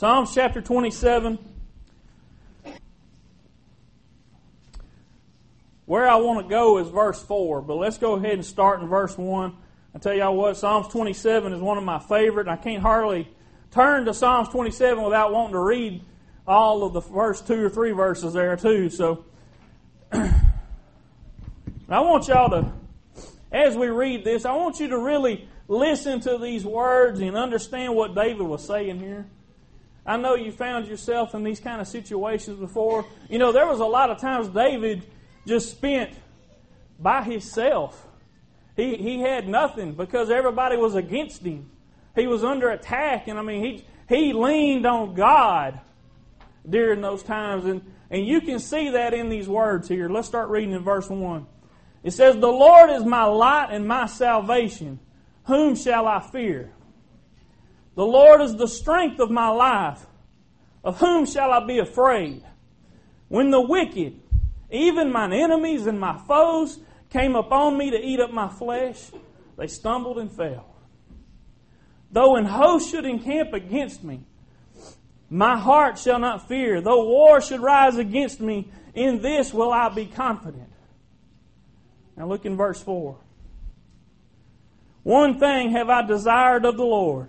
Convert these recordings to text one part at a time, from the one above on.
Psalms chapter 27. Where I want to go is verse 4, but let's go ahead and start in verse 1. I tell y'all what, Psalms 27 is one of my favorite, and I can't hardly turn to Psalms 27 without wanting to read all of the first two or three verses there too. So I want y'all to, as we read this, I want you to really listen to these words and understand what David was saying here. I know you found yourself in these kind of situations before. You know, there was a lot of times David just spent by himself. He, he had nothing because everybody was against him. He was under attack, and I mean, he, he leaned on God during those times. And, and you can see that in these words here. Let's start reading in verse 1. It says, The Lord is my light and my salvation. Whom shall I fear? The Lord is the strength of my life. Of whom shall I be afraid? When the wicked, even mine enemies and my foes, came upon me to eat up my flesh, they stumbled and fell. Though an host should encamp against me, my heart shall not fear. Though war should rise against me, in this will I be confident. Now look in verse 4. One thing have I desired of the Lord,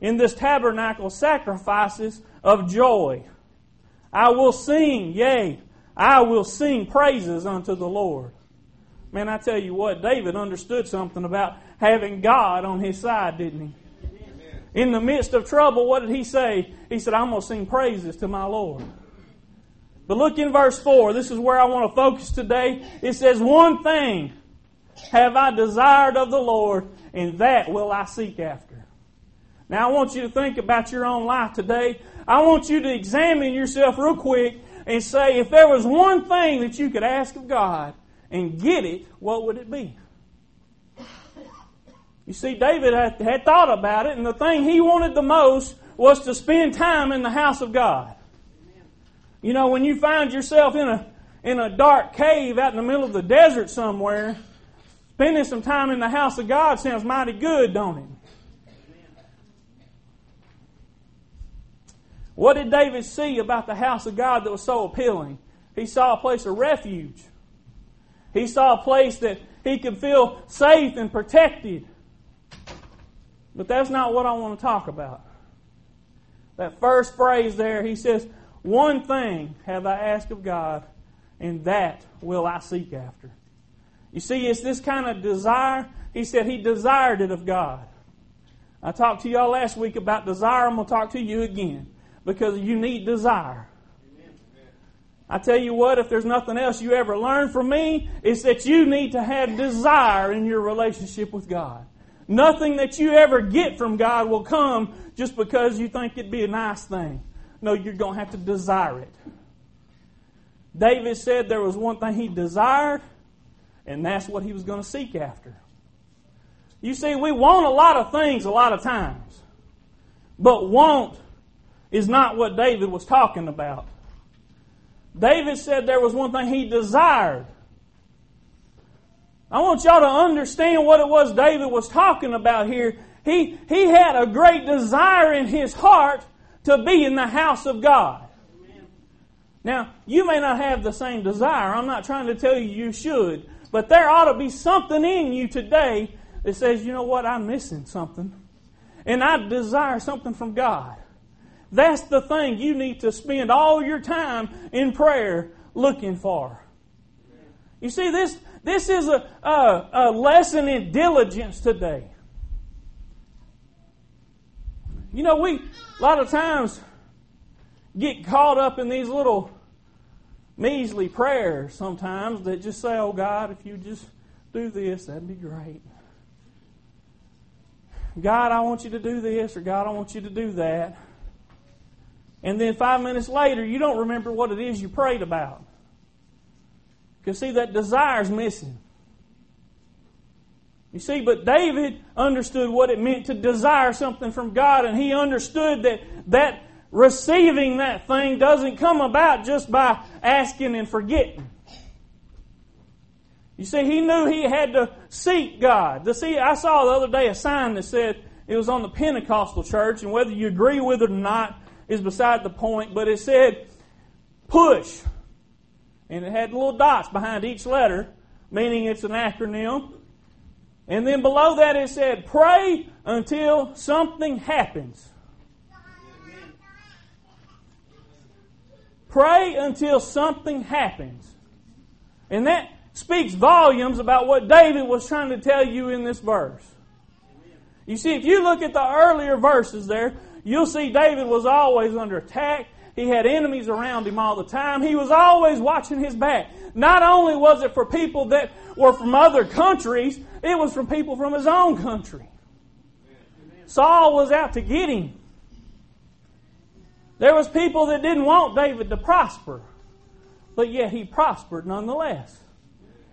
in this tabernacle sacrifices of joy. I will sing, yea, I will sing praises unto the Lord. Man, I tell you what, David understood something about having God on his side, didn't he? In the midst of trouble, what did he say? He said, I'm going to sing praises to my Lord. But look in verse 4. This is where I want to focus today. It says, One thing have I desired of the Lord, and that will I seek after. Now, I want you to think about your own life today. I want you to examine yourself real quick and say, if there was one thing that you could ask of God and get it, what would it be? You see, David had, had thought about it, and the thing he wanted the most was to spend time in the house of God. You know, when you find yourself in a in a dark cave out in the middle of the desert somewhere, spending some time in the house of God sounds mighty good, don't it? What did David see about the house of God that was so appealing? He saw a place of refuge. He saw a place that he could feel safe and protected. But that's not what I want to talk about. That first phrase there, he says, One thing have I asked of God, and that will I seek after. You see, it's this kind of desire. He said he desired it of God. I talked to y'all last week about desire. I'm going to talk to you again because you need desire. I tell you what, if there's nothing else you ever learn from me, it's that you need to have desire in your relationship with God. Nothing that you ever get from God will come just because you think it'd be a nice thing. No, you're going to have to desire it. David said there was one thing he desired, and that's what he was going to seek after. You see, we want a lot of things a lot of times, but want is not what David was talking about. David said there was one thing he desired. I want y'all to understand what it was David was talking about here. He, he had a great desire in his heart to be in the house of God. Now, you may not have the same desire. I'm not trying to tell you you should. But there ought to be something in you today that says, you know what, I'm missing something. And I desire something from God. That's the thing you need to spend all your time in prayer looking for. You see, this, this is a, a, a lesson in diligence today. You know, we a lot of times get caught up in these little measly prayers sometimes that just say, Oh God, if you just do this, that'd be great. God, I want you to do this, or God, I want you to do that. And then five minutes later, you don't remember what it is you prayed about. Because, see, that desire's missing. You see, but David understood what it meant to desire something from God, and he understood that that receiving that thing doesn't come about just by asking and forgetting. You see, he knew he had to seek God. To see, I saw the other day a sign that said it was on the Pentecostal church, and whether you agree with it or not is beside the point, but it said push. And it had little dots behind each letter, meaning it's an acronym. And then below that it said, pray until something happens. Pray until something happens. And that speaks volumes about what David was trying to tell you in this verse. You see, if you look at the earlier verses there, you'll see David was always under attack. He had enemies around him all the time. He was always watching his back. Not only was it for people that were from other countries, it was from people from his own country. Saul was out to get him. There was people that didn't want David to prosper, but yet he prospered nonetheless.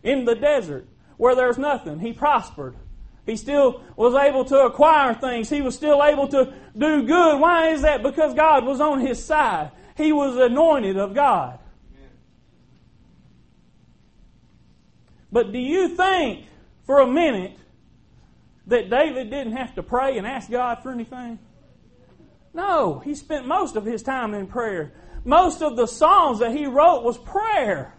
In the desert, where there's nothing, he prospered. He still was able to acquire things. He was still able to do good. Why is that? Because God was on his side. He was anointed of God. But do you think for a minute that David didn't have to pray and ask God for anything? No, he spent most of his time in prayer. Most of the songs that he wrote was prayer.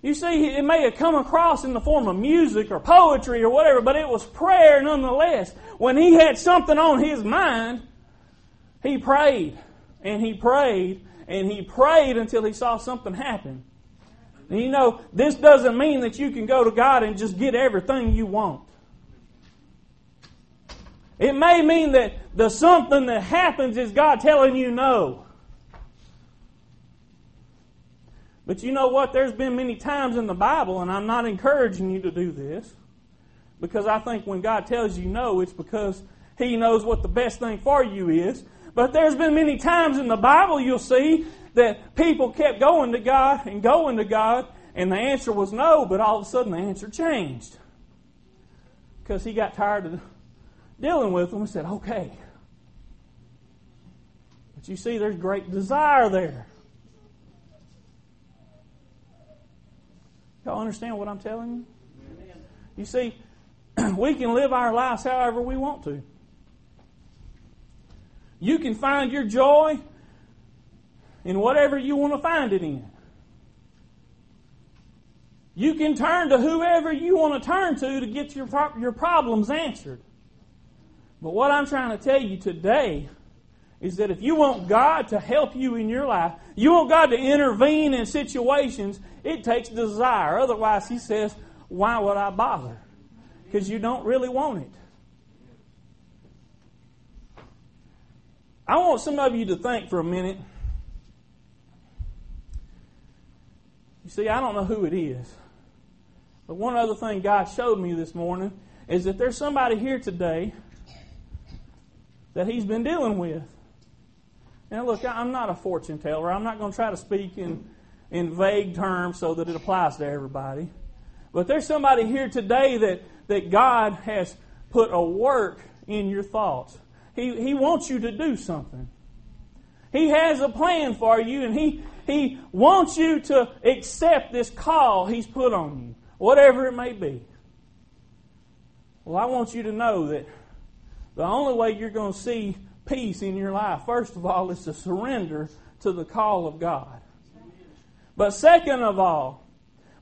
You see, it may have come across in the form of music or poetry or whatever, but it was prayer nonetheless. When he had something on his mind, he prayed and he prayed and he prayed until he saw something happen. And you know, this doesn't mean that you can go to God and just get everything you want. It may mean that the something that happens is God telling you no. But you know what? There's been many times in the Bible, and I'm not encouraging you to do this, because I think when God tells you no, it's because He knows what the best thing for you is. But there's been many times in the Bible you'll see that people kept going to God and going to God, and the answer was no, but all of a sudden the answer changed. Because he got tired of dealing with them and said, okay. But you see, there's great desire there. Y'all understand what I'm telling you? You see, we can live our lives however we want to. You can find your joy in whatever you want to find it in. You can turn to whoever you want to turn to to get your, your problems answered. But what I'm trying to tell you today is that if you want God to help you in your life, you want God to intervene in situations, it takes desire. Otherwise, He says, why would I bother? Because you don't really want it. I want some of you to think for a minute. You see, I don't know who it is. But one other thing God showed me this morning is that there's somebody here today that He's been dealing with. Now, look, I'm not a fortune teller. I'm not going to try to speak in, in vague terms so that it applies to everybody. But there's somebody here today that, that God has put a work in your thoughts. He, he wants you to do something. He has a plan for you, and he, he wants you to accept this call He's put on you, whatever it may be. Well, I want you to know that the only way you're going to see peace in your life, first of all, is to surrender to the call of God. But second of all,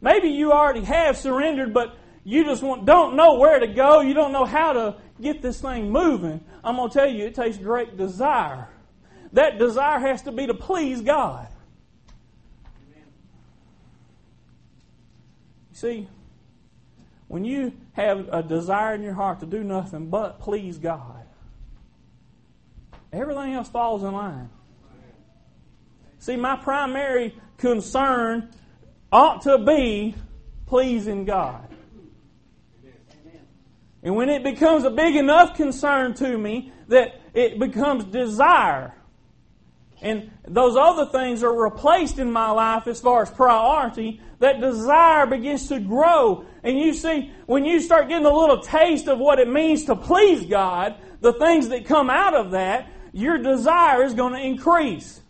maybe you already have surrendered, but you just want, don't know where to go. You don't know how to get this thing moving. I'm going to tell you, it takes great desire. That desire has to be to please God. You see, when you have a desire in your heart to do nothing but please God, everything else falls in line. See, my primary concern ought to be pleasing God. And when it becomes a big enough concern to me that it becomes desire, and those other things are replaced in my life as far as priority, that desire begins to grow. And you see, when you start getting a little taste of what it means to please God, the things that come out of that, your desire is going to increase.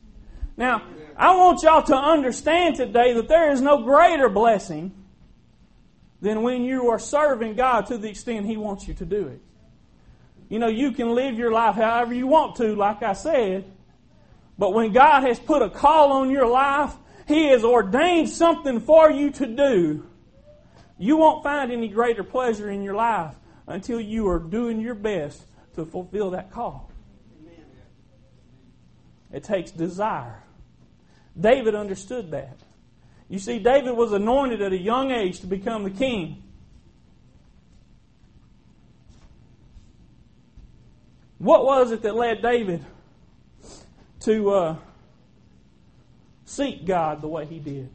Now, I want y'all to understand today that there is no greater blessing than when you are serving God to the extent He wants you to do it. You know, you can live your life however you want to, like I said, but when God has put a call on your life, He has ordained something for you to do. You won't find any greater pleasure in your life until you are doing your best to fulfill that call. It takes desire. David understood that. You see, David was anointed at a young age to become the king. What was it that led David to uh, seek God the way he did?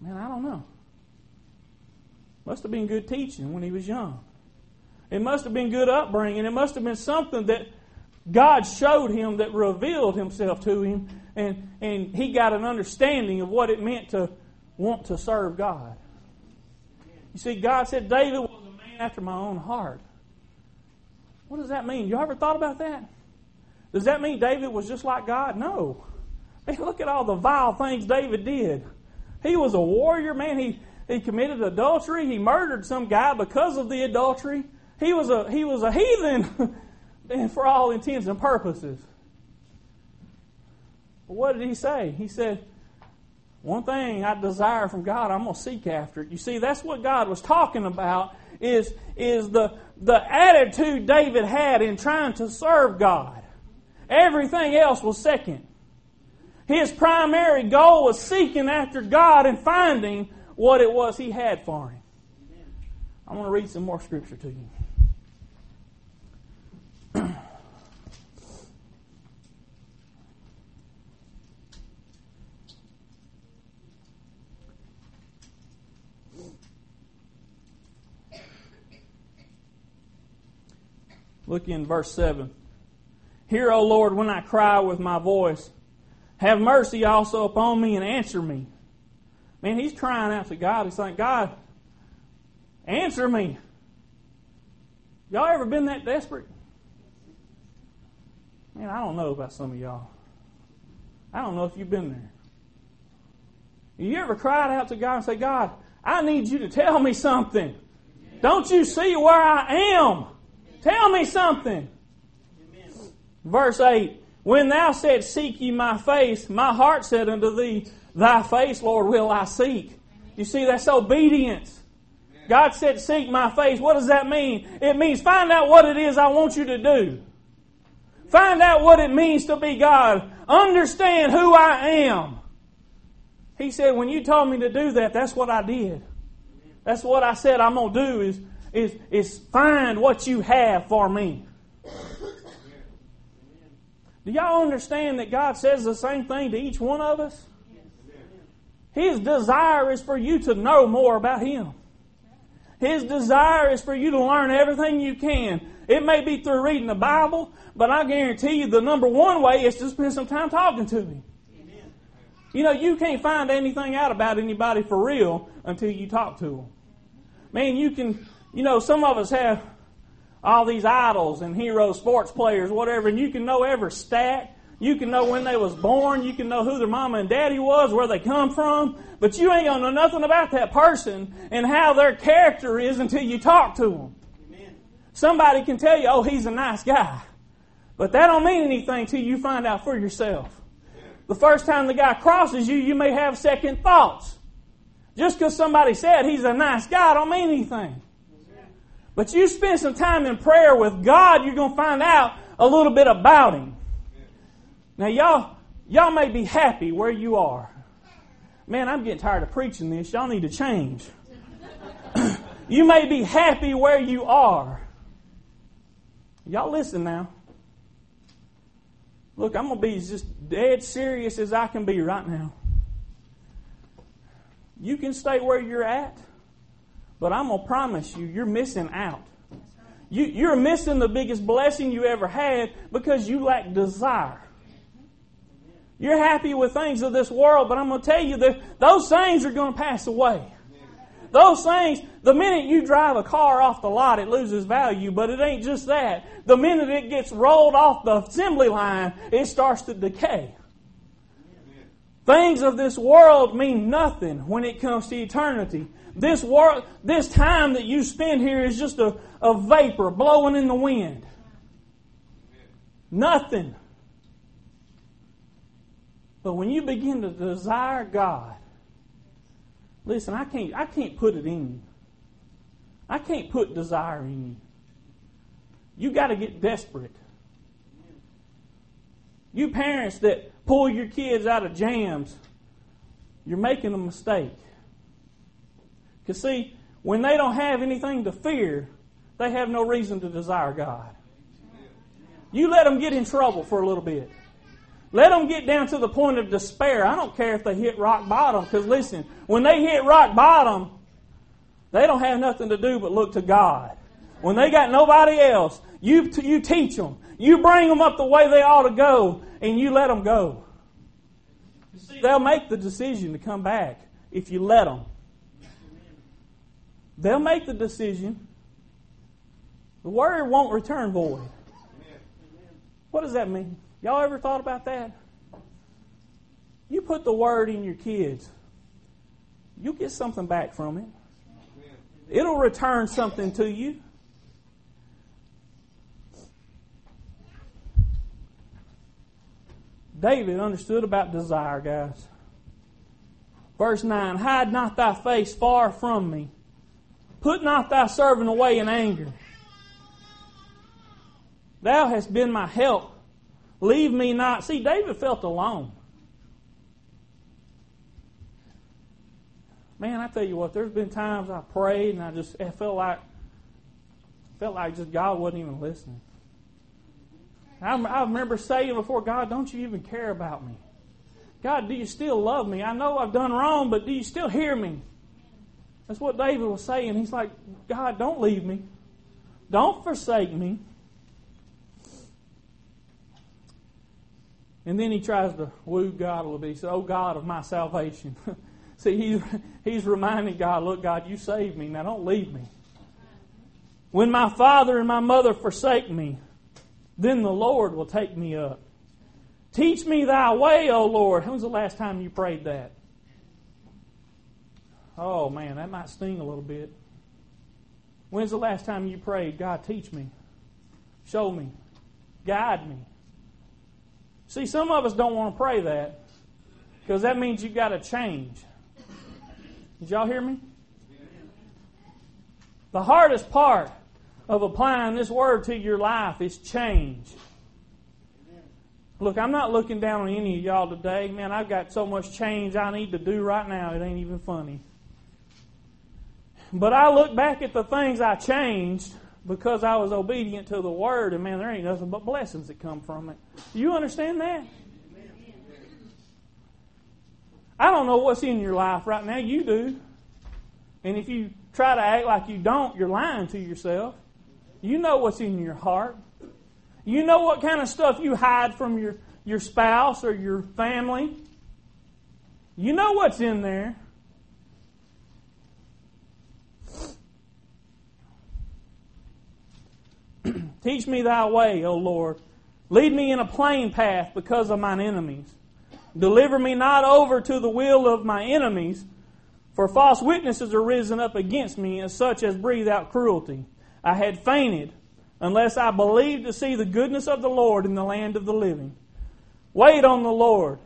Man, I don't know. Must have been good teaching when he was young. It must have been good upbringing. It must have been something that God showed him that revealed himself to him, and, and he got an understanding of what it meant to want to serve God. You see, God said David was a man after my own heart. What does that mean? You ever thought about that? Does that mean David was just like God? No. Look at all the vile things David did. He was a warrior, man. He, he committed adultery. He murdered some guy because of the adultery. He was a, he was a heathen. and for all intents and purposes. But what did he say? He said, one thing I desire from God, I'm going to seek after it. You see, that's what God was talking about is, is the, the attitude David had in trying to serve God. Everything else was second. His primary goal was seeking after God and finding what it was he had for him. I want to read some more scripture to you. Look in verse 7. Hear, O Lord, when I cry with my voice. Have mercy also upon me and answer me. Man, he's crying out to God. He's saying, God, answer me. Y'all ever been that desperate? Man, I don't know about some of y'all. I don't know if you've been there. You ever cried out to God and say, God, I need you to tell me something. Don't you see where I am? Tell me something. Verse 8 When thou said, Seek ye my face, my heart said unto thee, Thy face, Lord, will I seek. You see, that's obedience. God said, Seek my face. What does that mean? It means find out what it is I want you to do. Find out what it means to be God. Understand who I am. He said, when you told me to do that, that's what I did. That's what I said I'm going to do is, is, is find what you have for me. Do y'all understand that God says the same thing to each one of us? His desire is for you to know more about Him. His desire is for you to learn everything you can. It may be through reading the Bible, but I guarantee you the number one way is to spend some time talking to Him. You know, you can't find anything out about anybody for real until you talk to them. Man, you can, you know, some of us have all these idols and heroes, sports players, whatever, and you can know every stat, you can know when they was born. You can know who their mama and daddy was, where they come from. But you ain't gonna know nothing about that person and how their character is until you talk to them. Amen. Somebody can tell you, oh, he's a nice guy. But that don't mean anything till you find out for yourself. The first time the guy crosses you, you may have second thoughts. Just because somebody said he's a nice guy don't mean anything. But you spend some time in prayer with God, you're going to find out a little bit about him. Now, y'all, y'all may be happy where you are. Man, I'm getting tired of preaching this. Y'all need to change. you may be happy where you are. Y'all listen now. Look, I'm going to be as dead serious as I can be right now. You can stay where you're at, but I'm going to promise you, you're missing out. You, you're missing the biggest blessing you ever had because you lack desire. You're happy with things of this world, but I'm going to tell you that those things are going to pass away. Those things, the minute you drive a car off the lot, it loses value, but it ain't just that. The minute it gets rolled off the assembly line, it starts to decay. Things of this world mean nothing when it comes to eternity. This world, this time that you spend here is just a, a vapor blowing in the wind. Nothing. But when you begin to desire God, listen, I can't, I can't put it in you. I can't put desire in you. You got to get desperate. You parents that pull your kids out of jams, you're making a mistake. Because, see, when they don't have anything to fear, they have no reason to desire God. You let them get in trouble for a little bit. Let them get down to the point of despair. I don't care if they hit rock bottom, because listen, when they hit rock bottom, they don't have nothing to do but look to God. When they got nobody else, you, you teach them. You bring them up the way they ought to go, and you let them go. They'll make the decision to come back if you let them. They'll make the decision. The word won't return void. What does that mean? Y'all ever thought about that? You put the word in your kids, you get something back from it. It'll return something to you. David understood about desire, guys. Verse 9 Hide not thy face far from me. Put not thy servant away in anger. Thou hast been my help. Leave me not. See, David felt alone. Man, I tell you what, there's been times I prayed and I just I felt like felt like just God wasn't even listening. I, I remember saying before God, "Don't you even care about me? God, do you still love me? I know I've done wrong, but do you still hear me?" That's what David was saying. He's like, "God, don't leave me. Don't forsake me." And then he tries to woo God a little bit. He said, Oh God of my salvation. See, he's, he's reminding God, Look, God, you saved me. Now don't leave me. When my father and my mother forsake me, then the Lord will take me up. Teach me thy way, O Lord. When's the last time you prayed that? Oh, man, that might sting a little bit. When's the last time you prayed, God, teach me, show me, guide me? See, some of us don't want to pray that because that means you've got to change. Did y'all hear me? The hardest part of applying this word to your life is change. Look, I'm not looking down on any of y'all today. Man, I've got so much change I need to do right now, it ain't even funny. But I look back at the things I changed because I was obedient to the word, and man, there ain't nothing but blessings that come from it. Do You understand that? I don't know what's in your life right now. You do. And if you try to act like you don't, you're lying to yourself. You know what's in your heart. You know what kind of stuff you hide from your, your spouse or your family. You know what's in there. Teach me thy way, O Lord. Lead me in a plain path because of mine enemies. Deliver me not over to the will of my enemies, for false witnesses are risen up against me, and such as breathe out cruelty. I had fainted unless I believed to see the goodness of the Lord in the land of the living. Wait on the Lord.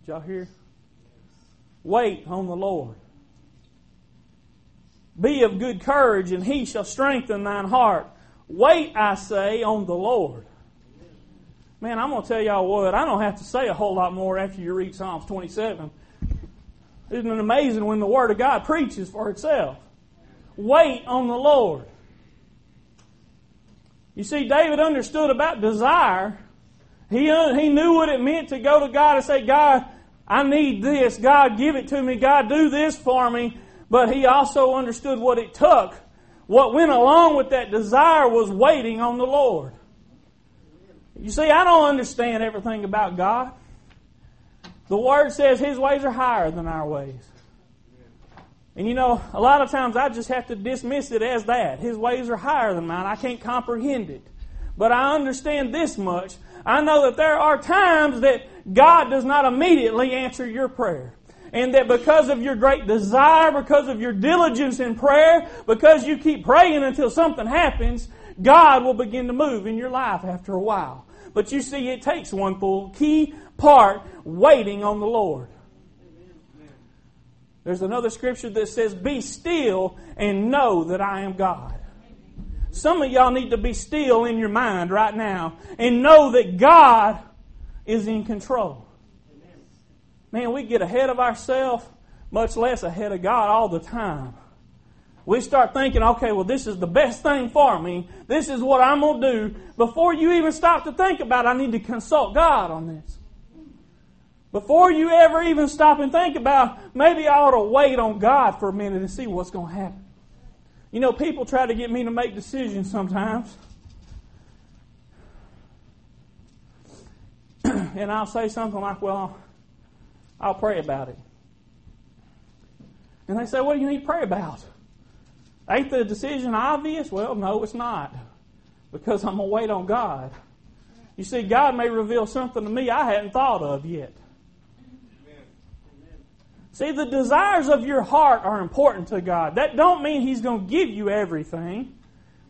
Did y'all hear? Wait on the Lord. Be of good courage, and he shall strengthen thine heart. Wait, I say, on the Lord. Man, I'm going to tell y'all what, I don't have to say a whole lot more after you read Psalms 27. Isn't it amazing when the Word of God preaches for itself? Wait on the Lord. You see, David understood about desire. He, he knew what it meant to go to God and say, God, I need this. God, give it to me. God, do this for me. But he also understood what it took. What went along with that desire was waiting on the Lord. You see, I don't understand everything about God. The Word says His ways are higher than our ways. And you know, a lot of times I just have to dismiss it as that. His ways are higher than mine. I can't comprehend it. But I understand this much. I know that there are times that God does not immediately answer your prayer. And that because of your great desire, because of your diligence in prayer, because you keep praying until something happens, God will begin to move in your life after a while. But you see, it takes one full key part waiting on the Lord. There's another scripture that says, Be still and know that I am God. Some of y'all need to be still in your mind right now and know that God is in control. Man, we get ahead of ourselves, much less ahead of God all the time. We start thinking, okay, well, this is the best thing for me. This is what I'm going to do. Before you even stop to think about it, I need to consult God on this. Before you ever even stop and think about, maybe I ought to wait on God for a minute and see what's going to happen. You know, people try to get me to make decisions sometimes. and I'll say something like, well, I'll pray about it. And they say, what do you need to pray about? Ain't the decision obvious? Well, no, it's not. Because I'm going to wait on God. You see, God may reveal something to me I hadn't thought of yet. See, the desires of your heart are important to God. That don't mean He's going to give you everything,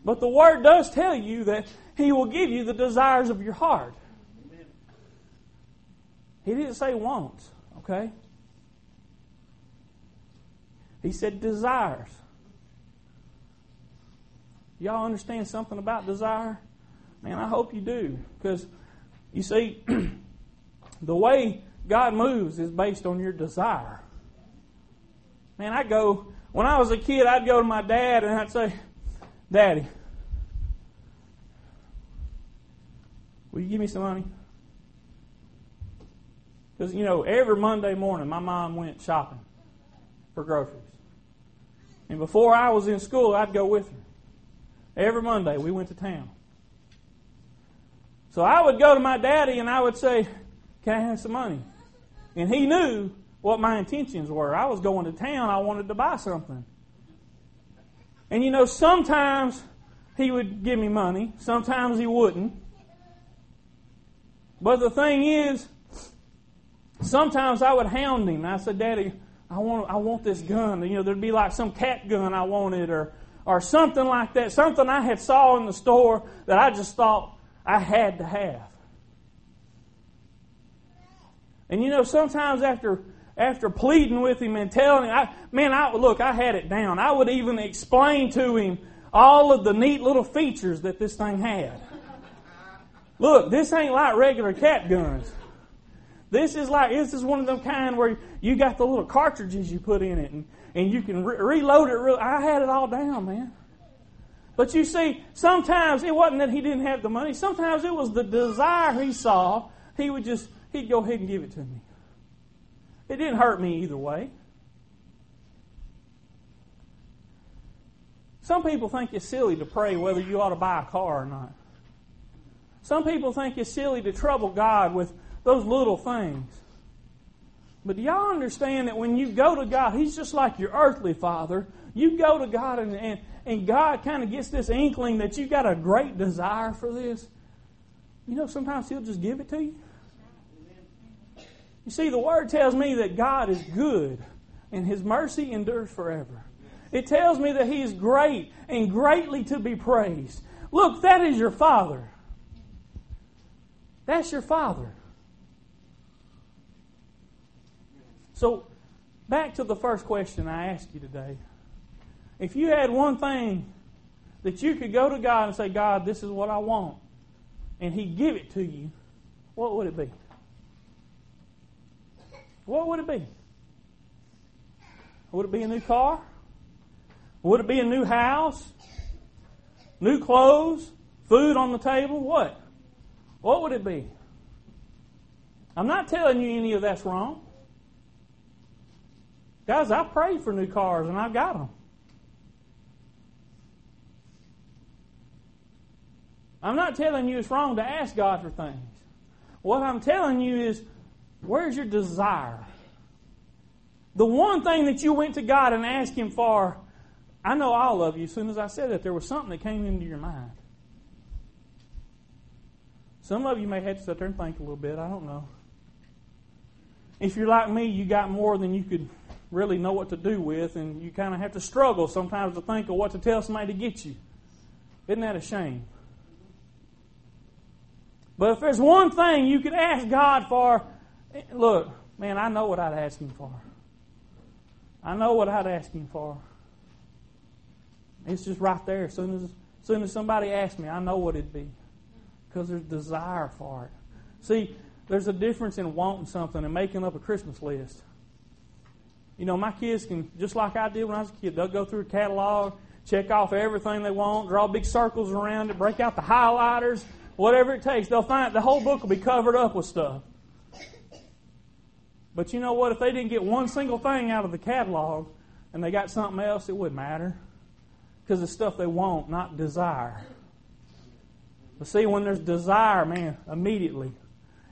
but the Word does tell you that He will give you the desires of your heart. He didn't say wants, okay? He said desires. Y'all understand something about desire? Man, I hope you do. Because, you see, the way God moves is based on your desire. Man, I go, when I was a kid, I'd go to my dad and I'd say, Daddy, will you give me some money? Because, you know, every Monday morning, my mom went shopping for groceries. And before I was in school, I'd go with her. Every Monday, we went to town. So I would go to my daddy and I would say, Can I have some money? And he knew what my intentions were. I was going to town, I wanted to buy something. And you know, sometimes he would give me money, sometimes he wouldn't. But the thing is, sometimes I would hound him. I said, Daddy, I want, I want this gun. You know, there'd be like some cat gun I wanted or, or something like that. Something I had saw in the store that I just thought I had to have. And you know, sometimes after after pleading with him and telling him, I, man, I, look, I had it down. I would even explain to him all of the neat little features that this thing had. Look, this ain't like regular cat guns. This is like this is one of them kind where you got the little cartridges you put in it, and, and you can re- reload it. Real, I had it all down, man. But you see, sometimes it wasn't that he didn't have the money. Sometimes it was the desire he saw. He would just he'd go ahead and give it to me. It didn't hurt me either way. Some people think it's silly to pray whether you ought to buy a car or not. Some people think it's silly to trouble God with those little things. But do y'all understand that when you go to God, He's just like your earthly father. You go to God and, and, and God kind of gets this inkling that you got a great desire for this. You know, sometimes He'll just give it to you. You see, the Word tells me that God is good and His mercy endures forever. It tells me that He is great and greatly to be praised. Look, that is your Father. That's your Father. So, back to the first question I asked you today. If you had one thing that you could go to God and say, God, this is what I want, and He'd give it to you, what would it be? What would it be? Would it be a new car? Would it be a new house? New clothes? Food on the table? What? What would it be? I'm not telling you any of that's wrong. Guys, I prayed for new cars and I got them. I'm not telling you it's wrong to ask God for things. What I'm telling you is, where's your desire? The one thing that you went to God and asked Him for, I know all of you, as soon as I said that, there was something that came into your mind. Some of you may have to sit there and think a little bit. I don't know. If you're like me, you got more than you could really know what to do with, and you kind of have to struggle sometimes to think of what to tell somebody to get you. Isn't that a shame? But if there's one thing you could ask God for, look, man, I know what I'd ask Him for. I know what I'd ask Him for. It's just right there. As soon as, as soon as somebody asks me, I know what it'd be. Because there's desire for it. See, there's a difference in wanting something and making up a Christmas list. You know, my kids can, just like I did when I was a kid, they'll go through a catalog, check off everything they want, draw big circles around it, break out the highlighters, whatever it takes. They'll find the whole book will be covered up with stuff. But you know what? If they didn't get one single thing out of the catalog and they got something else, it wouldn't matter. Because it's stuff they want, not desire. But see, when there's desire, man, immediately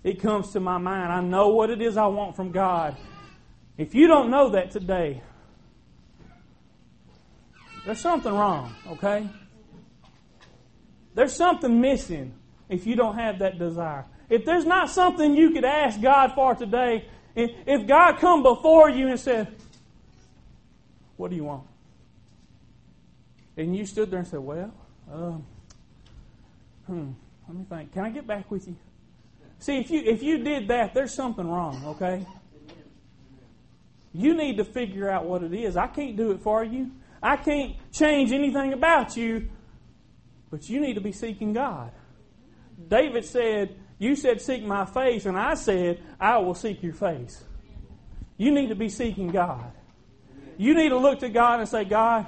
it comes to my mind. I know what it is I want from God. If you don't know that today, there's something wrong, okay? There's something missing if you don't have that desire. If there's not something you could ask God for today, if God come before you and said, "What do you want?" and you stood there and said, "Well, um, hmm, let me think. Can I get back with you?" See, if you if you did that, there's something wrong. Okay. You need to figure out what it is. I can't do it for you. I can't change anything about you, but you need to be seeking God. David said, You said, Seek my face, and I said, I will seek your face. You need to be seeking God. You need to look to God and say, God,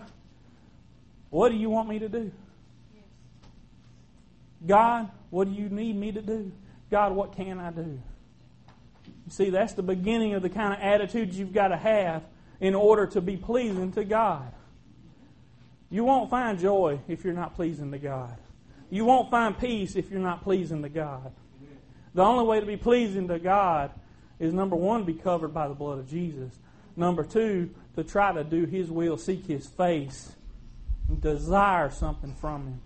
what do you want me to do? God, what do you need me to do? God, what can I do? See, that's the beginning of the kind of attitude you've got to have in order to be pleasing to God. You won't find joy if you're not pleasing to God. You won't find peace if you're not pleasing to God. The only way to be pleasing to God is number one, be covered by the blood of Jesus. Number two, to try to do His will, seek His face, and desire something from Him.